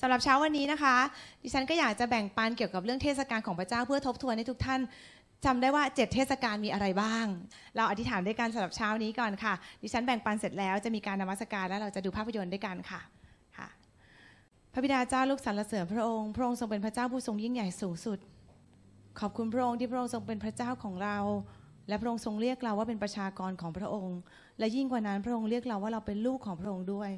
สำหรับเช้าวันนี้นะคะ ดิฉันก็อยากจะแบ่งปันเกี่ยวกับเรื่องเทศกาลของพระเจ้าเพื่อทบทวนให้ทุกท่านจำได้ว่าเจ็ดเทศกาลมีอะไรบ้าง เราอธิษฐานด้วยกันสำหรับเช้านี้ก่อนค่ะ ดิฉันแบ่งปันเสร็จแล้วจะมีการนมัสการแล้วเราจะดูภาพยนตร์ด้วยกันค่ะค่ะ พระบิดาเจ้าลูกสรรเสริญพระองค์ พระองค์ทรงเป็นพระเจ้าผู้ทรงยิ่งใหญ่สูงสุด ขอบคุณพระองค์ที่พระองค์ทรงเป็นพระเจ้าของเรา และพระองค์ทรงเรียกเราว่าเป็นประชากรของพระองค์ และยิ่งกว่านั้นพระองค์เรียกเราว่าเราเป็นลูกของพระองค์ด้วย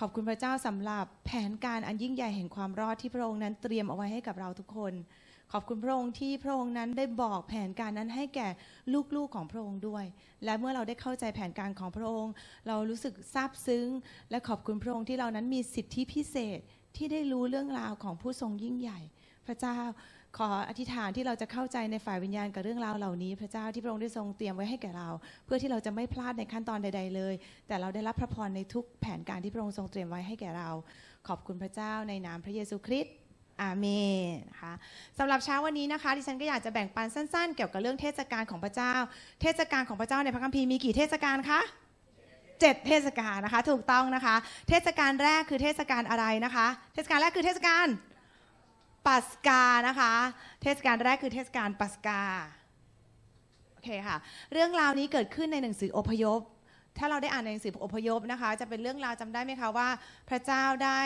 ขอบคุณพระเจ้าสำหรับแผนการอันยิ่งใหญ่แห่งความรอดที่พระองค์นั้นเตรียมเอาไว้ให้กับเราทุกคน ขอบคุณพระองค์ที่พระองค์นั้นได้บอกแผนการนั้นให้แก่ลูกๆของพระองค์ด้วย และเมื่อเราได้เข้าใจแผนการของพระองค์ เรารู้สึกซาบซึ้ง และขอบคุณพระองค์ที่เรานั้นมีสิทธิพิเศษที่ได้รู้เรื่องราวของผู้ทรงยิ่งใหญ่ พระเจ้า ขออธิษฐานที่เราจะเข้าใจในฝ่ายวิญญาณกับเรื่องราวเหล่านี้ พระเจ้าที่พระองค์ได้ทรงเตรียมไว้ให้แก่เรา เพื่อที่เราจะไม่พลาดในขั้นตอนใด ๆ เลย แต่เราได้รับพระพรในทุกแผนการที่พระองค์ทรงเตรียมไว้ให้แก่เรา ขอบคุณพระเจ้าในนามพระเยซูคริสต์อาเมนนะคะสำหรับเช้าวันนี้นะคะดิฉันก็อยากจะแบ่งปันสั้น ๆ เกี่ยวกับเรื่องเทศกาลของพระเจ้า เทศกาลของพระเจ้าในพระคัมภีร์มีกี่เทศกาลคะเจ็ดเทศกาลนะคะถูกต้องนะคะ เทศกาลแรกคือเทศกาลอะไรนะคะ เทศกาลแรกคือเทศกาล ปัสกานะคะ เทศกาลแรกคือเทศกาลปัสกาโอเคค่ะ เรื่องราวนี้เกิดขึ้นในหนังสืออพยพ ถ้าเราได้อ่านในหนังสืออพยพนะคะ จะเป็นเรื่องราวจำได้ไหมคะว่า พระเจ้าได้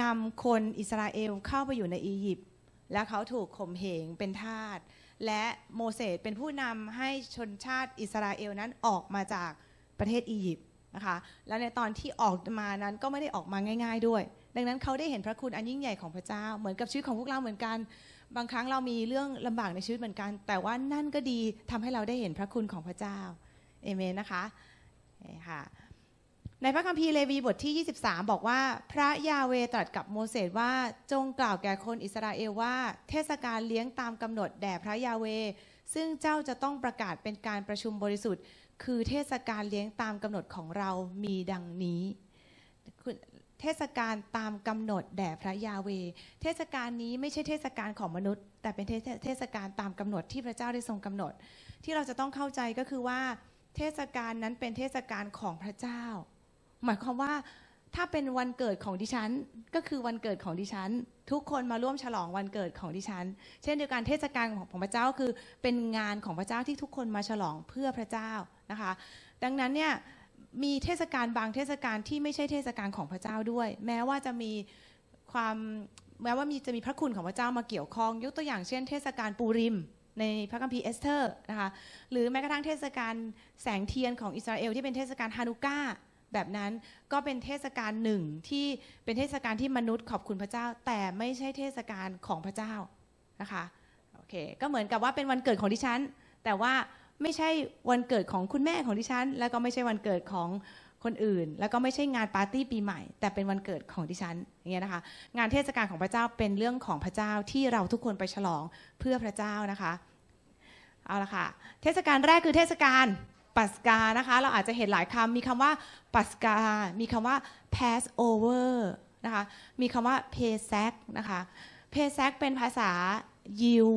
นำคนอิสราเอลเข้าไปอยู่ในอียิปต์และเขาถูกข่มเหงเป็นทาสและโมเสสเป็นผู้นำให้ชนชาติอิสราเอลนั้นออกมาจากประเทศอียิปต์นะคะ และในตอนที่ออกมานั้นก็ไม่ได้ออกมาง่าย ๆด้วย ดังนั้นเขาได้เห็นพระคุณอันยิ่งใหญ่ของพระเจ้า เหมือนกับชีวิตของพวกเราเหมือนกัน บางครั้งเรามีเรื่องลำบากในชีวิตเหมือนกัน แต่ว่านั่นก็ดีทำให้เราได้เห็นพระคุณของพระเจ้าเอเมนนะคะค่ะในพระคัมภีร์เลวีบทที่ 23 บอกว่า พระยาเวตรัสกับโมเสสว่าจงกล่าวแก่คนอิสราเอลว่า เทศกาลเลี้ยงตามกำหนดแด่พระยาเว ซึ่งเจ้าจะต้องประกาศเป็นการประชุมบริสุทธิ์ คือเทศกาลเลี้ยงตามกำหนดของเรามีดังนี้ เทศกาลตามกำหนดแด่พระยาเว เทศกาลนี้ไม่ใช่เทศกาลของมนุษย์ แต่เป็นเทศกาลตามกำหนดที่พระเจ้าได้ทรงกำหนด ที่เราจะต้องเข้าใจก็คือว่า เทศกาลนั้นเป็นเทศกาลของพระเจ้า หมายความว่าถ้าเป็นวันเกิดของดิฉัน ก็คือวันเกิดของดิฉัน ทุกคนมาร่วมฉลองวันเกิดของดิฉัน เช่นเดียวกันเทศกาลของพระเจ้าคือเป็นงานของพระเจ้าที่ทุกคนมาฉลองเพื่อพระเจ้านะคะ ดังนั้นเนี่ย มีเทศกาลบางเทศกาลที่ไม่ใช่เทศกาลของพระเจ้าด้วย แม้ว่าจะมีความแม้ว่ามีจะมีพระคุณของพระเจ้ามาเกี่ยวข้อง ยกตัวอย่างเช่น เทศกาลปูริม ในพระคัมภีร์เอสเธอร์นะคะหรือแม้กระทั่งเทศกาลแสงเทียนของอิสราเอลที่เป็นเทศกาลฮานุก้าแบบนั้นก็เป็นเทศกาลหนึ่งที่เป็นเทศกาลที่มนุษย์ขอบคุณพระเจ้า แต่ไม่ใช่เทศกาลของพระเจ้านะคะโอเคก็เหมือนกับว่าเป็นวันเกิดของดิฉัน แต่ว่า ไม่ใช่วันเกิดของคุณแม่ของดิฉัน แล้วก็ไม่ใช่วันเกิดของคนอื่น แล้วก็ไม่ใช่งานปาร์ตี้ปีใหม่ แต่เป็นวันเกิดของดิฉันอย่างเงี้ยนะคะ งานเทศกาลของพระเจ้าเป็นเรื่องของพระเจ้าที่เราทุกคนไปฉลองเพื่อพระเจ้านะคะเอาละค่ะเทศกาลแรกคือเทศกาลปัสกานะคะ เราอาจจะเห็นหลายคำมีคำว่าปัสกา มีคำว่า pass over นะคะ มีคำว่า pay s a c นะคะ pay s a c เป็นภาษายิว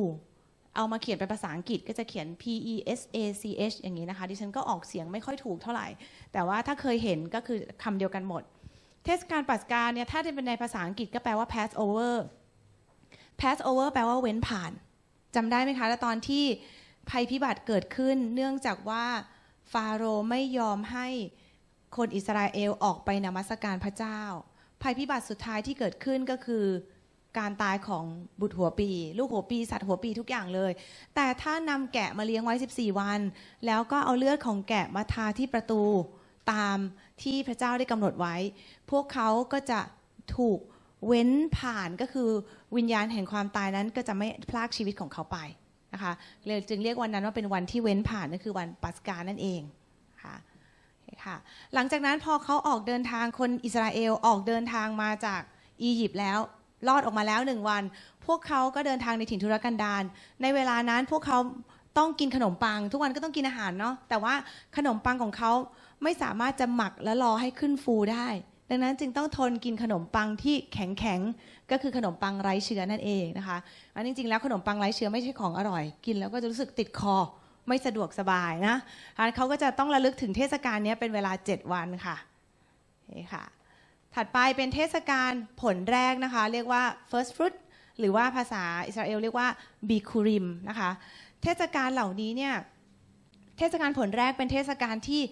เอามาเขียนเป็นภาษาอังกฤษก็จะเขียน P E S A C H อย่างนี้นะคะดิฉันก็ออกเสียงไม่ค่อยถูกเท่าไหร่ แต่ว่าถ้าเคยเห็นก็คือคำเดียวกันหมด เทศกาลปัสกาเนี่ยถ้าเป็นในภาษาอังกฤษก็แปลว่า pass over pass over แปลว่าเว้นผ่านจำได้ไหมคะแล้วตอนที่ภัยพิบัติเกิดขึ้น เนื่องจากว่าฟาโรห์ไม่ยอมให้คนอิสราเอลออกไปนมัสการพระเจ้า ภัยพิบัติสุดท้ายที่เกิดขึ้นก็คือ การตายของบุตรหัวปี ลูกหัวปี สัตว์หัวปีทุกอย่างเลย แต่ถ้านำแกะมาเลี้ยงไว้ 14 วัน แล้วก็เอาเลือดของแกะมาทาที่ประตูตามที่พระเจ้าได้กำหนดไว้ พวกเขาก็จะถูกเว้นผ่านก็คือวิญญาณแห่งความตายนั้นก็จะไม่พลากชีวิตของเขาไปนะคะเลยจึงเรียกวันนั้นว่าเป็นวันที่เว้นผ่านนั่นคือวันปัสกานั่นเองค่ะค่ะ หลังจากนั้นพอเขาออกเดินทางคนอิสราเอลออกเดินทางมาจากอียิปต์แล้ว รอดออกมาแล้วหนึ่งวัน พวกเขาก็เดินทางในถิ่นทุรกันดารในเวลานั้นพวกเขาต้องกินขนมปัง ทุกวันก็ต้องกินอาหารเนาะแต่ว่าขนมปังของเขาไม่สามารถจะหมักและรอให้ขึ้นฟูได้ ดังนั้นจึงต้องทนกินขนมปังที่แข็งแข็งก็คือขนมปังไร้เชื้อนั่นเองนะคะอันจริงๆแล้วขนมปังไร้เชื้อไม่ใช่ของอร่อย กินแล้วก็จะรู้สึกติดคอไม่สะดวกสบายนะเขาก็จะต้องระลึกถึงเทศกาลนี้เป็นเวลา 7 วันค่ะค่ะ ถัดไปเป็นเทศกาลผลแรกนะคะ เรียกว่า first fruit หรือว่าภาษาอิสราเอลเรียกว่าบิคูริมนะคะ เทศกาลเหล่านี้เนี่ยเทศกาลผลแรกเป็นเทศกาลที่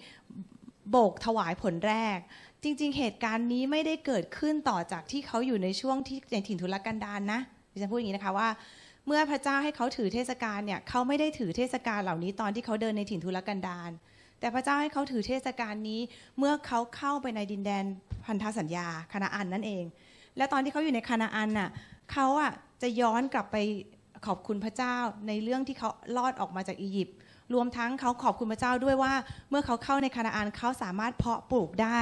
โบกถวายผลแรก จริง ๆ เหตุการณ์นี้ไม่ได้เกิดขึ้นต่อจากที่เขาอยู่ในช่วงที่ในถิ่นทุรกันดารนนะดิฉันพูดอย่างนี้นะคะว่า เมื่อพระเจ้าให้เขาถือเทศกาลเนี่ยเขาไม่ได้ถือเทศกาลเหล่านี้ตอนที่เขาเดินในถิ่นทุรกันดาร แต่พระเจ้าให้เขาถือเทศกาลนี้ เมื่อเขาเข้าไปในดินแดนพันธสัญญาคณาอันนั่นเอง และตอนที่เขาอยู่ในคณาอันน่ะเขาอะจะย้อนกลับไปขอบคุณพระเจ้าในเรื่องที่เขาลอดออกมาจากอียิปต์รวมทั้งเขาขอบคุณพระเจ้าด้วยว่า เมื่อเขาเข้าในคณาอันเขาสามารถเพาะปลูกได้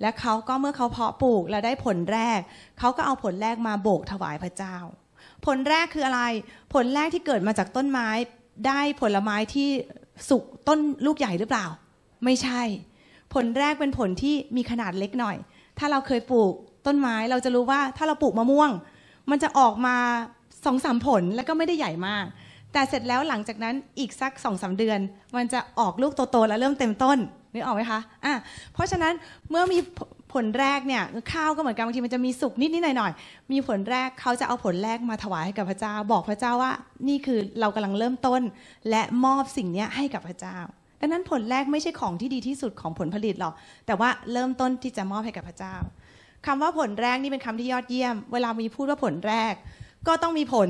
และเขาก็เมื่อเขาเพาะปลูกแล้วได้ผลแรก เขาก็เอาผลแรกมาโบกถวายพระเจ้า ผลแรกคืออะไร ผลแรกที่เกิดมาจากต้นไม้ได้ผลไม้ที่ สุกต้นลูกใหญ่หรือเปล่า ไม่ใช่ ผลแรกเป็นผลที่มีขนาดเล็กหน่อย ถ้าเราเคยปลูกต้นไม้เราจะรู้ว่าถ้าเราปลูกมะม่วง มันจะออกมาสองสามผลแล้วก็ไม่ได้ใหญ่มาก แต่เสร็จแล้วหลังจากนั้นอีกสักสองสาเดือน มันจะออกลูกโตๆแล้วเริ่มเต็มต้นนึกออกไหมคะอะเพราะฉะนั้นเมื่อมี ผลแรกเนี่ยข้าวก็เหมือนกันบางทีมันจะมีสุกนิดๆหน่อยๆมีผลแรกเขาจะเอาผลแรกมาถวายให้กับพระเจ้า บอกพระเจ้าว่า นี่คือเรากำลังเริ่มต้น และมอบสิ่งนี้ให้กับพระเจ้าดังนั้นผลแรกไม่ใช่ของที่ดีที่สุดของผลผลิตหรอกแต่ว่าเริ่มต้นที่จะมอบให้กับพระเจ้าคำว่าผลแรกนี่เป็นคำที่ยอดเยี่ยม เวลามีพูดว่าผลแรก ก็ต้องมีผล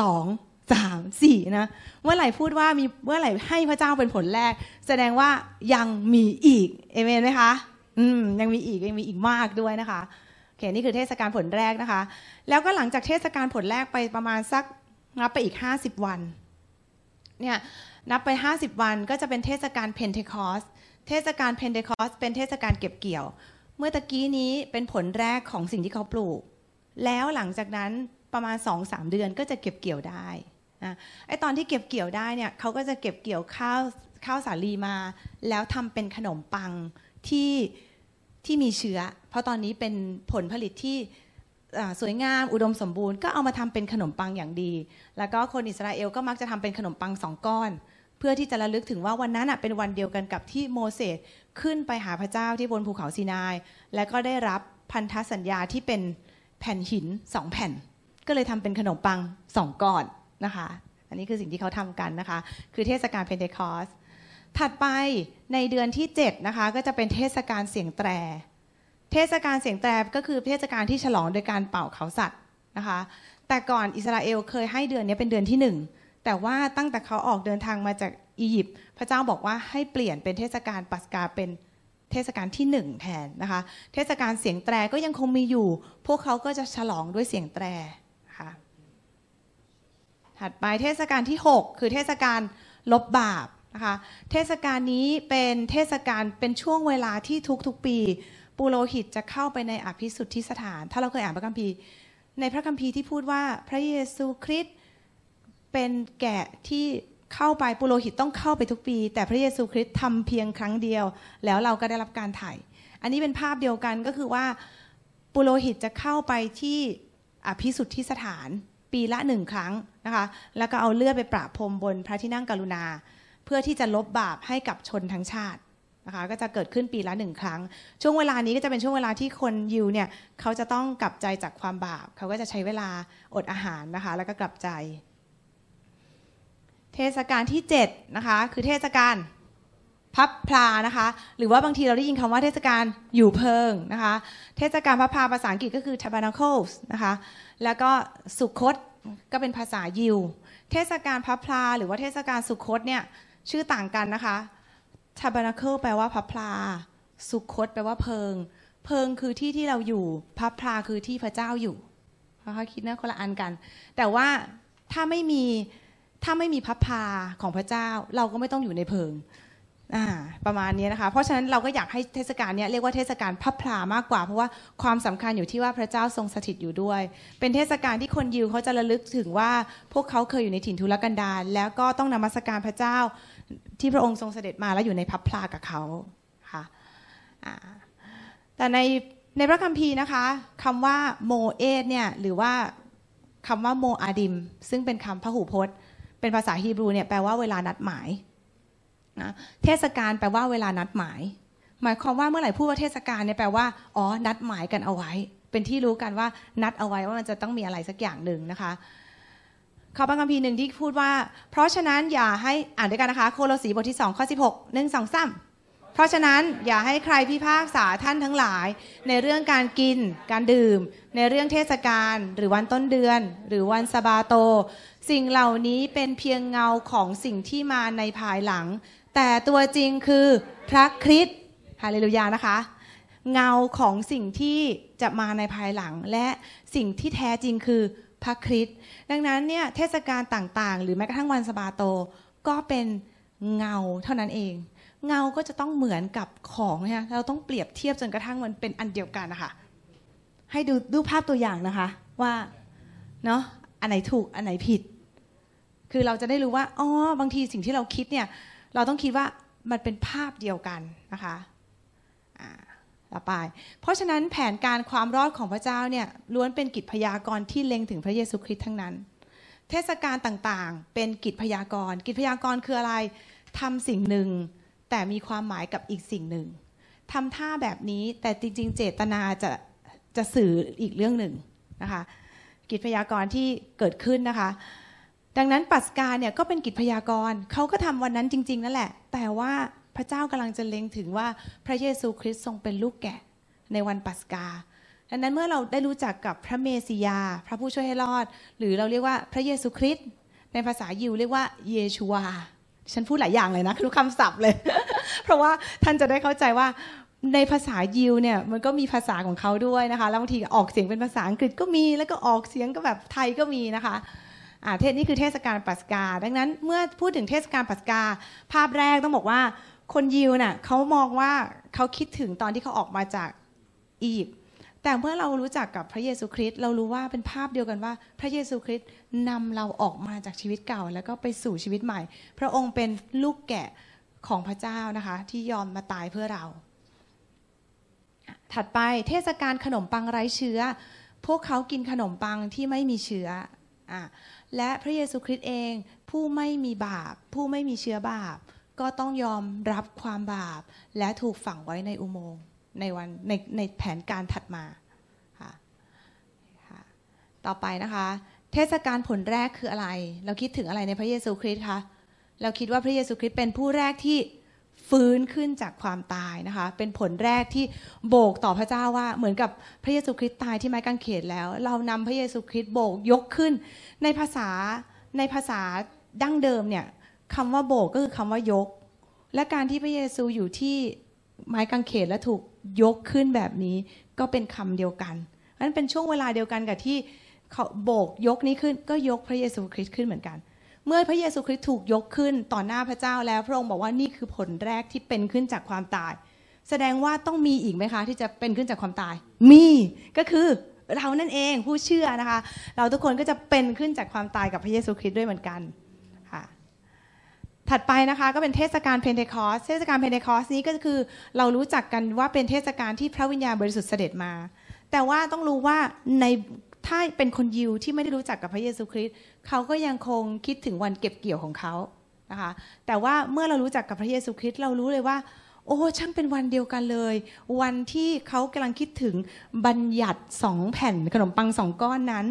สองสามสี่นะเมื่อไหร่พูดว่ามีเมื่อไหร่ให้พระเจ้าเป็นผลแรก แสดงว่ายังมีอีกเอเมนไหมคะ อืมยังมีอีกยังมีอีกมากด้วยนะคะโอเคนี่คือเทศกาลผลแรกนะคะ แล้วก็หลังจากเทศกาลผลแรกไปประมาณสักนับไปอีก 50 วันเนี่ยนับไป 50 วันก็จะเป็นเทศกาลเพนเทคอสเทศกาลเพนเทคอสเป็นเทศกาลเก็บเกี่ยว เมื่อตะกี้นี้เป็นผลแรกของสิ่งที่เขาปลูก แล้วหลังจากนั้นประมาณ 2-3 เดือนก็จะเก็บเกี่ยวได้นะไอตอนที่เก็บเกี่ยวได้เนี่ยเขาก็จะเก็บเกี่ยวข้าวข้าวสาลีมา แล้วทำเป็นขนมปัง ที่ที่มีเชื้อ เพราะตอนนี้เป็นผลผลิตที่สวยงามอุดมสมบูรณ์ก็เอามาทำเป็นขนมปังอย่างดี แล้วก็คนอิสราเอลก็มักจะทำเป็นขนมปังสองก้อน เพื่อที่จะระลึกถึงว่าวันนั้นเป็นวันเดียวกันกับที่โมเสสขึ้นไปหาพระเจ้าที่บนภูเขาซีนาย และก็ได้รับพันธสัญญาที่เป็นแผ่นหินสองแผ่น ก็เลยทำเป็นขนมปังสองก้อนนะคะ อันนี้คือสิ่งที่เขาทำกันนะคะ คือเทศกาลเพนเทคอส ถัดไปในเดือนที่ 7 นะคะ ก็จะเป็นเทศกาลเสียงแตร เทศกาลเสียงแตรก็คือเทศกาลที่ฉลองโดยการเป่าเขาสัตว์นะคะ แต่ก่อนอิสราเอลเคยให้เดือนนี้เป็นเดือนที่ 1 แต่ว่าตั้งแต่เขาออกเดินทางมาจากอียิปต์พระเจ้าบอกว่าให้เปลี่ยนเป็นเทศกาลปัสกาเป็นเทศกาลที่ 1 แทนนะคะ เทศกาลเสียงแตรก็ยังคงมีอยู่ พวกเขาก็จะฉลองด้วยเสียงแตรค่ะถัดไปเทศกาลที่ 6 คือเทศกาลลบบาป นะคะเทศกาลนี้เป็นเทศกาลเป็นช่วงเวลาที่ทุกๆปี ปุโรหิตจะเข้าไปในอภิสุทธิสถาน ถ้าเราเคยอ่านพระคัมภีร์ ในพระคัมภีร์ที่พูดว่าพระเยซูคริสต์เป็นแกะที่เข้าไปปุโรหิตต้องเข้าไปทุกปี แต่พระเยซูคริสต์ทำเพียงครั้งเดียว แล้วเราก็ได้รับการไถ่อันนี้เป็นภาพเดียวกันก็คือว่าปุโรหิตจะเข้าไปที่อภิสุทธิสถาน ปีละหนึ่งครั้งนะคะแล้วก็เอาเลือดไปประพรมบนพระที่นั่งกรุณา เพื่อที่จะลบบาปให้กับชนทั้งชาตินะคะก็จะเกิดขึ้นปีละหนึ่งครั้ง ช่วงเวลานี้ก็จะเป็นช่วงเวลาที่คนยิวเนี่ยเขาจะต้องกลับใจจากความบาป เขาก็จะใช้เวลาอดอาหารนะคะ แล้วก็กลับใจ เทศกาลที่7นะคะคือเทศกาลพับพลานะคะ หรือว่าบางทีเราได้ยินคำว่าเทศกาลอยู่เพิงนะคะ เทศกาลพับพลาภาษาอังกฤษก็คือ tabernacles นะคะ แล้วก็สุคตก็เป็นภาษายิว เทศกาลพับพลาหรือว่าเทศกาลสุคตเนี่ย ชื่อต่างกันนะคะ tabernacle แปลว่าพับพลา สุคตแปลว่าเพิง เพิงคือที่ที่เราอยู่ พับพลาคือที่พระเจ้าอยู่เขาคิดนะคนละอันกัน แต่ว่าถ้าไม่มีถ้าไม่มีพับพลาของพระเจ้า เราก็ไม่ต้องอยู่ในเพิงประมาณนี้นะคะ เพราะฉะนั้นเราก็อยากให้เทศกาลนี้เรียกว่าเทศกาลพับพลามากกว่า เพราะว่าความสำคัญอยู่ที่ว่าพระเจ้าทรงสถิตอยู่ด้วย เป็นเทศกาลที่คนยิวเขาจะระลึกถึงว่าพวกเขาเคยอยู่ในถิ่นทุรกันดารแล้วก็ต้องนมัสการพระเจ้า ที่พระองค์ทรงเสด็จมาแล้วอยู่ในพับพลากับเขาค่ะแต่ในในพระคัมภีร์นะคะคำว่าโมเอสเนี่ยหรือว่าคำว่าโมอาดิม ซึ่งเป็นคำพหูพจน์ เป็นภาษาฮีบรูเนี่ยแปลว่าเวลานัดหมายนะเทศกาลแปลว่าเวลานัดหมาย หมายความว่าเมื่อไหร่พูดว่าเทศกาลเนี่ยแปลว่าอ๋อนัดหมายกันเอาไว้ เป็นที่รู้กันว่านัดเอาไว้ว่ามันจะต้องมีอะไรสักอย่างหนึ่งนะคะ ข้อบางคัมภีร์หนึ่งที่พูดว่า เพราะฉะนั้นอย่าให้อ่านด้วยกันนะคะ โคโลสีบทที่2ข้อ16 1 2 3 เพราะฉะนั้นอย่าให้ใครพิพากษาท่านทั้งหลาย ในเรื่องการกิน การดื่ม ในเรื่องเทศกาลหรือวันต้นเดือน หรือวันสบาโต สิ่งเหล่านี้เป็นเพียงเงาของสิ่งที่มาในภายหลัง แต่ตัวจริงคือพระคริสต์ฮาเลลูยานะคะเงาของสิ่งที่จะมาในภายหลังและสิ่งที่แท้จริงคือ พระคริสต์ดังนั้นเนี่ยเทศกาลต่างๆ หรือแม้กระทั่งวันสบาโตก็เป็นเงาเท่านั้นเอง เงาก็จะต้องเหมือนกับของนะเราต้องเปรียบเทียบจนกระทั่งมันเป็นอันเดียวกันนะคะให้ดูดูภาพตัวอย่างนะคะว่าเนาะอันไหนถูกอันไหนผิด คือเราจะได้รู้ว่าอ๋อบางทีสิ่งที่เราคิดเนี่ยเราต้องคิดว่ามันเป็นภาพเดียวกันนะคะ ต่อไป เพราะฉะนั้นแผนการความรอดของพระเจ้าเนี่ยล้วนเป็นกิจพยากรณ์ที่เล็งถึงพระเยซูคริสต์ทั้งนั้น เทศกาลต่างๆ เป็นกิจพยากรณ์ กิจพยากรณ์คืออะไรทำสิ่งหนึ่ง แต่มีความหมายกับอีกสิ่งหนึ่งทำท่าแบบนี้แต่จริงๆ เจตนาจะจะสื่ออีกเรื่องหนึ่งนะคะ กิจพยากรณ์ที่เกิดขึ้นนะคะดังนั้นปัสกาเนี่ยก็เป็นกิจพยากรณ์เขาก็ทำวันนั้นจริง ๆ นั่นแหละ แต่ว่า พระเจ้ากำลังจะเล็งถึงว่าพระเยซูคริสต์ทรงเป็นลูกแกะในวันปัสกาดังนั้นเมื่อเราได้รู้จักกับพระเมสสิยา พระผู้ช่วยให้รอด หรือเราเรียกว่าพระเยซูคริสต์ในภาษายิวเรียกว่าเยชูวาฉันพูดหลายอย่างเลยนะคือคำศัพท์เลย เพราะว่าท่านจะได้เข้าใจว่าในภาษายิวเนี่ยมันก็มีภาษาของเขาด้วยนะคะแล้วบางทีออกเสียงเป็นภาษาอังกฤษก็มี แล้วก็ออกเสียงก็แบบไทยก็มีนะคะอ่าเทศนี้คือเทศกาลปัสกา ดังนั้นเมื่อพูดถึงเทศกาลปัสกา ภาพแรกต้องบอกว่า คนยิวน่ะเขามองว่าเขาคิดถึงตอนที่เขาออกมาจากอียิปต์แต่เมื่อเรารู้จักกับพระเยซูคริสต์เรารู้ว่าเป็นภาพเดียวกันว่า พระเยซูคริสต์นำเราออกมาจากชีวิตเก่า แล้วก็ไปสู่ชีวิตใหม่ พระองค์เป็นลูกแกะของพระเจ้านะคะ ที่ยอมมาตายเพื่อเรา ถัดไปเทศกาลขนมปังไร้เชื้อ พวกเขากินขนมปังที่ไม่มีเชื้ออและพระเยซูคริสต์เองผู้ไม่มีบาป ผู้ไม่มีเชื้อบาป ก็ต้องยอมรับความบาป และถูกฝังไว้ในอุโมงค์ในวันในในแผนการถัดมาค่ะต่อไปนะคะ เทศกาลผลแรกคืออะไร เราคิดถึงอะไรในพระเยซูคริสต์คะเราคิดว่าพระเยซูคริสต์เป็นผู้แรกที่ฟื้นขึ้นจากความตายนะคะ เป็นผลแรกที่โบกต่อพระเจ้าว่า เหมือนกับพระเยซูคริสต์ตายที่ไม้กางเขนแล้ว เรานำพระเยซูคริสต์โบกยกขึ้น ในภาษาในภาษาดั้งเดิมเนี่ย คำว่าโบกก็คือคำว่ายก และการที่พระเยซูอยู่ที่ไม้กางเขนและถูกยกขึ้นแบบนี้ก็เป็นคำเดียวกันนั้นเป็นช่วงเวลาเดียวกันกับที่เขาโบกยกนี้ขึ้นก็ยกพระเยซูคริสต์ขึ้นเหมือนกัน เมื่อพระเยซูคริสต์ถูกยกขึ้นต่อหน้าพระเจ้าแล้วพระองค์บอกว่านี่คือผลแรกที่เป็นขึ้นจากความตาย แสดงว่าต้องมีอีกไหมคะ ที่จะเป็นขึ้นจากความตาย มีก็คือเรานั่นเองผู้เชื่อนะคะ เราทุกคนก็จะเป็นขึ้นจากความตายกับพระเยซูคริสต์ด้วยเหมือนกัน ถัดไปนะคะก็เป็นเทศกาลเพนเทคอส เทศกาลเพนเทคอสนี้ก็คือเรารู้จักกันว่าเป็นเทศกาลที่พระวิญญาณบริสุทธิ์เสด็จมา แต่ว่าต้องรู้ว่าในถ้าเป็นคนยิวที่ไม่ได้รู้จักกับพระเยซูคริสต์เขาก็ยังคงคิดถึงวันเก็บเกี่ยวของเขานะคะแต่ว่าเมื่อเรารู้จักกับพระเยซูคริสต์เรารู้เลยว่า โอ้ช่างเป็นวันเดียวกันเลย วันที่เขากำลังคิดถึงบัญญัติสองแผ่นขนมปังสองก้อนนั้น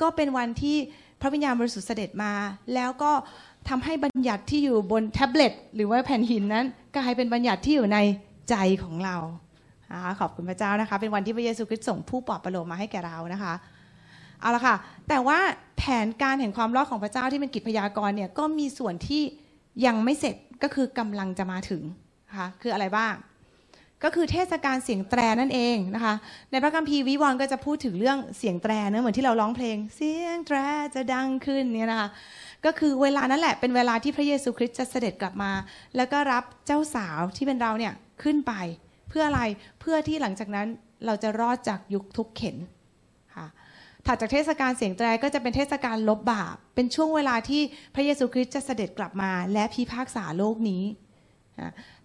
ก็เป็นวันที่ ระวิญญาณบริสุทธิ์เสด็จมา แล้วก็ทำให้บัญญัติที่อยู่บนแท็บเล็ตหรือว่าแผ่นหินนั้นกลายเป็นบัญญัติที่อยู่ในใจของเราขอบคุณพระเจ้านะคะ เป็นวันที่พระเยซูคริสต์ส่งผู้ปลอบประโลมมาให้แก่เรานะคะเอาละค่ะแต่ว่าแผนการแห่งความรอดของพระเจ้าที่เป็นกิจพยากรณ์เนี่ยก็มีส่วนที่ยังไม่เสร็จก็คือกำลังจะมาถึงนะคะคืออะไรบ้าง ก็คือเทศกาลเสียงแตรนั่นเองนะคะ ในพระคัมภีร์วิวรณ์ก็จะพูดถึงเรื่องเสียงแตรเนะเหมือนที่เราร้องเพลง เสียงแตรจะดังขึ้นเนี่ยนะคะก็คือเวลานั้นแหละเป็นเวลาที่พระเยซูคริสต์จะเสด็จกลับมา แล้วก็รับเจ้าสาวที่เป็นเราเนี่ยขึ้นไป เพื่ออะไรเพื่อที่หลังจากนั้นเราจะรอดจากยุคทุกเข็นค่ะถัดจากเทศกาลเสียงแตรก็จะเป็นเทศกาลลบบาป เป็นช่วงเวลาที่พระเยซูคริสต์จะเสด็จกลับมา และพิพากษาโลกนี้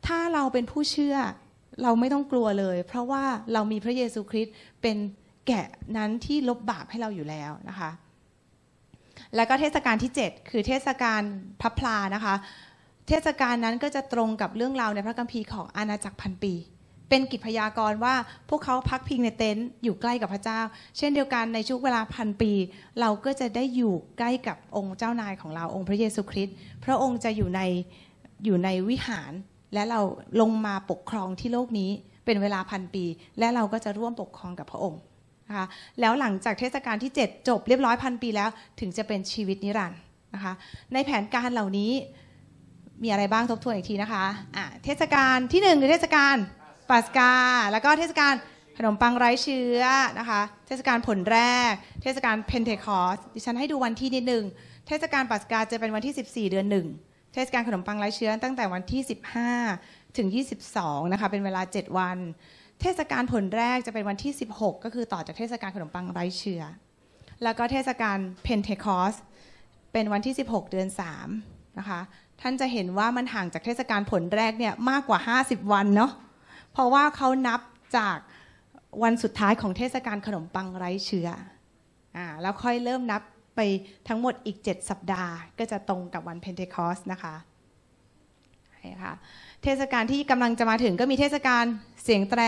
ถ้าเราเป็นผู้เชื่อ เราไม่ต้องกลัวเลย เพราะว่าเรามีพระเยซูคริสต์เป็นแกะนั้นที่ลบบาปให้เราอยู่แล้วนะคะ แล้วก็เทศกาลที่ 7 คือเทศกาลพระพลานะคะ เทศกาลนั้นก็จะตรงกับเรื่องราวในพระคัมภีร์ของอาณาจักรพันปี เป็นกิจพยากรณ์ว่าพวกเขาพักพิงในเต็นท์อยู่ใกล้กับพระเจ้า เช่นเดียวกันในช่วงเวลาพันปี เราก็จะได้อยู่ใกล้กับองค์เจ้านายของเราองค์พระเยซูคริสต์พระองค์จะอยู่ในอยู่ในวิหาร และเราลงมาปกครองที่โลกนี้เป็นเวลาพันปี และเราก็จะร่วมปกครองกับพระองค์นะคะแล้วหลังจากเทศกาลที่ 7 จบเรียบร้อยพันปีแล้ว ถึงจะเป็นชีวิตนิรันดร์นะคะในแผนการเหล่านี้มีอะไรบ้างทบทวนอีกทีนะคะะเทศกาลที่1คือเทศกาลปัสกา แล้วก็เทศกาลขนมปังไร้เชื้อนะคะ เทศกาลผลแรก เทศกาลเพนเทคอสดิฉันให้ดูวันที่นิดหนึ่ง เทศกาลปัสกาจะเป็นวันที่ 14 เดือนหนึ่ง เทศกาลขนมปังไร้เชื้อตั้งแต่วันที่ 15 ถึง 22 นะคะ เป็นเวลา 7 วัน เทศกาลผลแรกจะเป็นวันที่ 16 ก็คือต่อจากเทศกาลขนมปังไร้เชื้อ แล้วก็เทศกาลเพนเทคอสเป็นวันที่ 16 เดือน 3 นะคะ ท่านจะเห็นว่ามันห่างจากเทศกาลผลแรกเนี่ยมากกว่า 50 วันเนาะ เพราะว่าเขานับจากวันสุดท้ายของเทศกาลขนมปังไร้เชื้ออ่าแล้วค่อยเริ่มนับ ไปทั้งหมดอีก 7 สัปดาห์ ก็จะตรงกับวันเพนเทคอสนะคะค่ะเทศกาลที่กำลังจะมาถึงก็มีเทศกาลเสียงแตร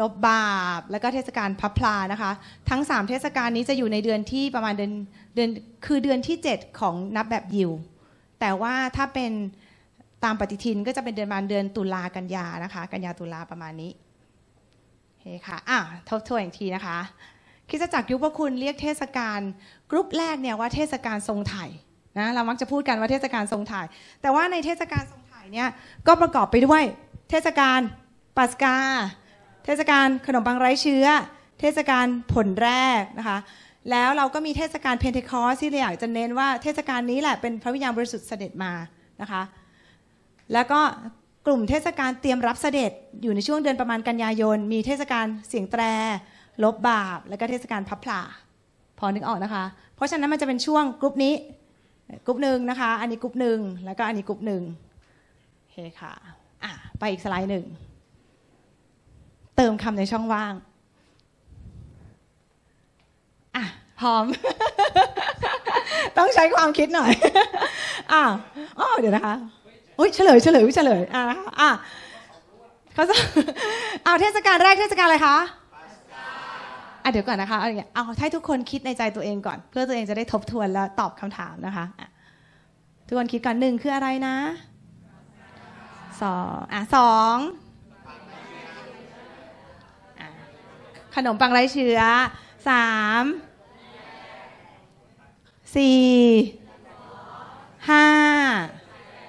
ลบบาป แล้วก็เทศกาลพับพลานะคะ ทั้ง 3 เทศกาลนี้จะอยู่ในเดือนที่ประมาณเดือนเดือนคือเดือนที่ 7 ของนับแบบยิว แต่ว่าถ้าเป็นตามปฏิทินก็จะเป็นเดือนประมาณเดือนตุลากันยานะคะ กันยาตุลาประมาณนี้โอเคค่ะอะทบทวนอีกทีนะคะคริสตจักรยุคพระคุณเรียกเทศกาล รุ๊ปแรกเนี่ยว่าเทศกาลทรงไถ่นะเรามักจะพูดกันว่าเทศกาลทรงไถ่แต่ว่าในเทศกาลทรงไถ่เนี่ยก็ประกอบไปด้วย เทศกาลปัสกา เทศกาลขนมปังไร้เชื้อ เทศกาลผลแรกนะคะแล้วเราก็มีเทศกาลเพนเทคอสที่เราอยากจะเน้นว่าเทศกาลนี้แหละเป็นพระวิญญาณบริสุทธิ์เสด็จมานะคะแล้วก็กลุ่มเทศกาลเตรียมรับเสด็จอยู่ในช่วงเดือนประมาณกันยายน มีเทศกาลเสียงแตร ลบบาป แล้วก็เทศกาลพลับพลา พอนึกออกนะคะ เพราะฉะนั้นมันจะเป็นช่วงกลุ่มนี้กลุ่มหนึ่งนะคะ อันนี้กลุ่มหนึ่งแล้วก็อันนี้กลุ่มหนึ่งโอเคค่ะอะ ไปอีกสไลด์หนึ่ง เติมคำในช่องว่างอะพร้อม ต้องใช้ความคิดหน่อยอะอ๋อเดี๋ยวนะคะอุ้ยเฉลยเฉลยเฉลยอะอะเขาจะเอาเทศกาลแรกเทศกาลอะไรคะ อะเดี๋ยวก่อนนะคะเอาอย่างเอาให้ทุกคนคิดในใจตัวเองก่อน เพื่อตัวเองจะได้ทบทวนแล้วตอบคำถามนะคะทุกคนคิดก่อนหนึ่งคืออะไรนะสองอะสองขนมปังไร้เชื้อสามสี่ห้า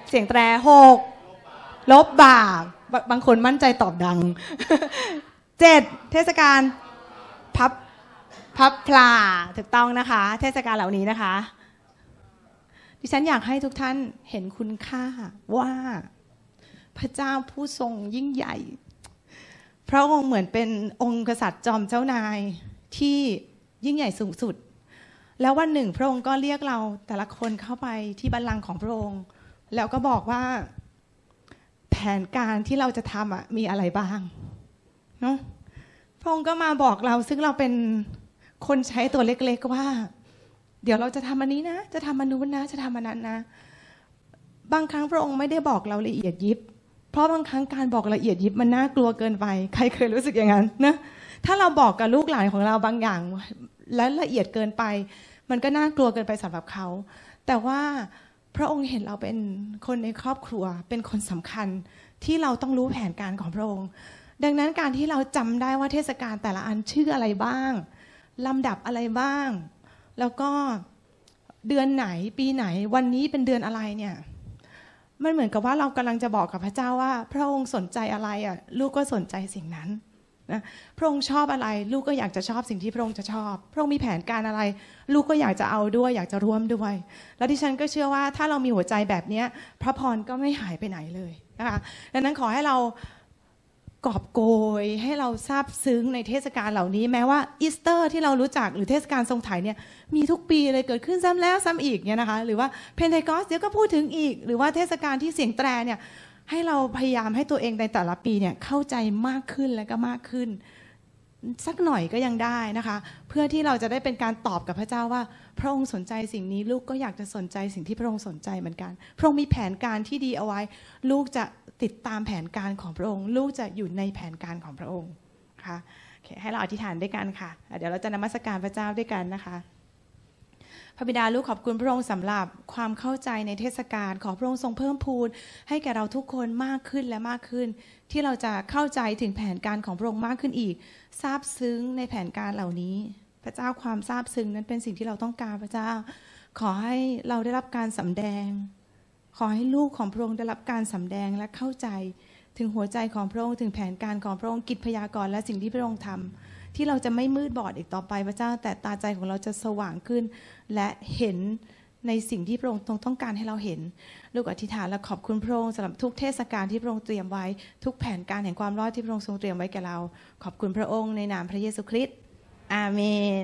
เสียงแตรหกลบบาปบางคนมั่นใจตอบดังเจ็ดเทศกาล พับพับพลาถูกต้องนะคะ เทศกาลเหล่านี้นะคะ ดิฉันอยากให้ทุกท่านเห็นคุณค่าว่าพระเจ้าผู้ทรงยิ่งใหญ่พระองค์เหมือนเป็นองค์กษัตริย์จอมเจ้านายที่ยิ่งใหญ่สูงสุด แล้ววันหนึ่งพระองค์ก็เรียกเราแต่ละคนเข้าไปที่บัลลังก์ของพระองค์ แล้วก็บอกว่าแผนการที่เราจะทำอะมีอะไรบ้างเนาะ ระองค์ก็มาบอกเราซึ่งเราเป็นคนใช้ตัวเล็กๆว่า เดี๋ยวเราจะทำอันนี้นะ จะทำอันนู้นนะ จะทำอันนั้นนะ บางครั้งพระองค์ไม่ได้บอกเราละเอียดยิบ เพราะบางครั้งการบอกละเอียดยิบมันน่ากลัวเกินไป ใครเคยรู้สึกอย่างนั้นนะ ถ้าเราบอกกับลูกหลานของเราบางอย่าง และละเอียดเกินไป มันก็น่ากลัวเกินไปสำหรับเขา แต่ว่าพระองค์เห็นเราเป็นคนในครอบครัว เป็นคนสำคัญที่เราต้องรู้แผนการของพระองค์ ดังนั้นการที่เราจำได้ว่าเทศกาลแต่ละอันชื่ออะไรบ้างลำดับอะไรบ้าง แล้วก็เดือนไหนปีไหนวันนี้เป็นเดือนอะไรเนี่ยมันเหมือนกับว่าเรากำลังจะบอกกับพระเจ้าว่า พระองค์สนใจอะไรอะลูกก็สนใจสิ่งนั้นนะพระองค์ชอบอะไร ลูกก็อยากจะชอบสิ่งที่พระองค์จะชอบ พระองค์มีแผนการอะไร ลูกก็อยากจะเอาด้วย อยากจะร่วมด้วย แล้วที่ฉันก็เชื่อว่าถ้าเรามีหัวใจแบบนี้พระพรก็ไม่หายไปไหนเลยนะคะดังนั้นขอให้เรา กอบโกยให้เราซาบซึ้งในเทศกาลเหล่านี้ แม้ว่าอีสเตอร์ที่เรารู้จักหรือเทศกาลทรงไถ่เนี่ยมีทุกปีเลยเกิดขึ้นซ้ำแล้วซ้ำอีกเนี่ยนะคะ หรือว่าเพนเทคอสเดี๋ยวก็พูดถึงอีก หรือว่าเทศกาลที่เสียงแตรเนี่ยให้เราพยายามให้ตัวเองในแต่ละปีเนี่ยเข้าใจมากขึ้นและก็มากขึ้น สักหน่อยก็ยังได้นะคะ เพื่อที่เราจะได้เป็นการตอบกับพระเจ้าว่า พระองค์สนใจสิ่งนี้ลูกก็อยากจะสนใจสิ่งที่พระองค์สนใจเหมือนกัน พระองค์มีแผนการที่ดีเอาไว้ ลูกจะติดตามแผนการของพระองค์ ลูกจะอยู่ในแผนการของพระองค์ค่ะให้เราอธิษฐานด้วยกันค่ะ เดี๋ยวเราจะนมัสการพระเจ้าด้วยกันนะคะ พระบิดาลูกขอบคุณพระองค์สำหรับความเข้าใจในเทศกาลขอพระองค์ทรงเพิ่มพูน ให้แก่เราทุกคนมากขึ้นและมากขึ้น ที่เราจะเข้าใจถึงแผนการของพระองค์มากขึ้นอีกซาบซึ้งในแผนการเหล่านี้ พระเจ้าความซาบซึ้งนั้นเป็นสิ่งที่เราต้องการพระเจ้า ขอให้เราได้รับการสำแดง ขอให้ลูกของพระองค์ได้รับการสำแดงและเข้าใจ ถึงหัวใจของพระองค์ถึงแผนการของพระองค์กิจพยากรณ์และสิ่งที่พระองค์ทำ ที่เราจะไม่มืดบอดอีกต่อไปพระเจ้า แต่ตาใจของเราจะสว่างขึ้น และเห็นในสิ่งที่พระองค์ทรงต้องการให้เราเห็น ลูกอธิษฐานและขอบคุณพระองค์สำหรับทุกเทศกาลที่พระองค์เตรียมไว้ ทุกแผนการแห่งความรอดที่พระองค์ทรงเตรียมไว้แก่เรา ขอบคุณพระองค์ในนามพระเยซูคริสต์อาเมน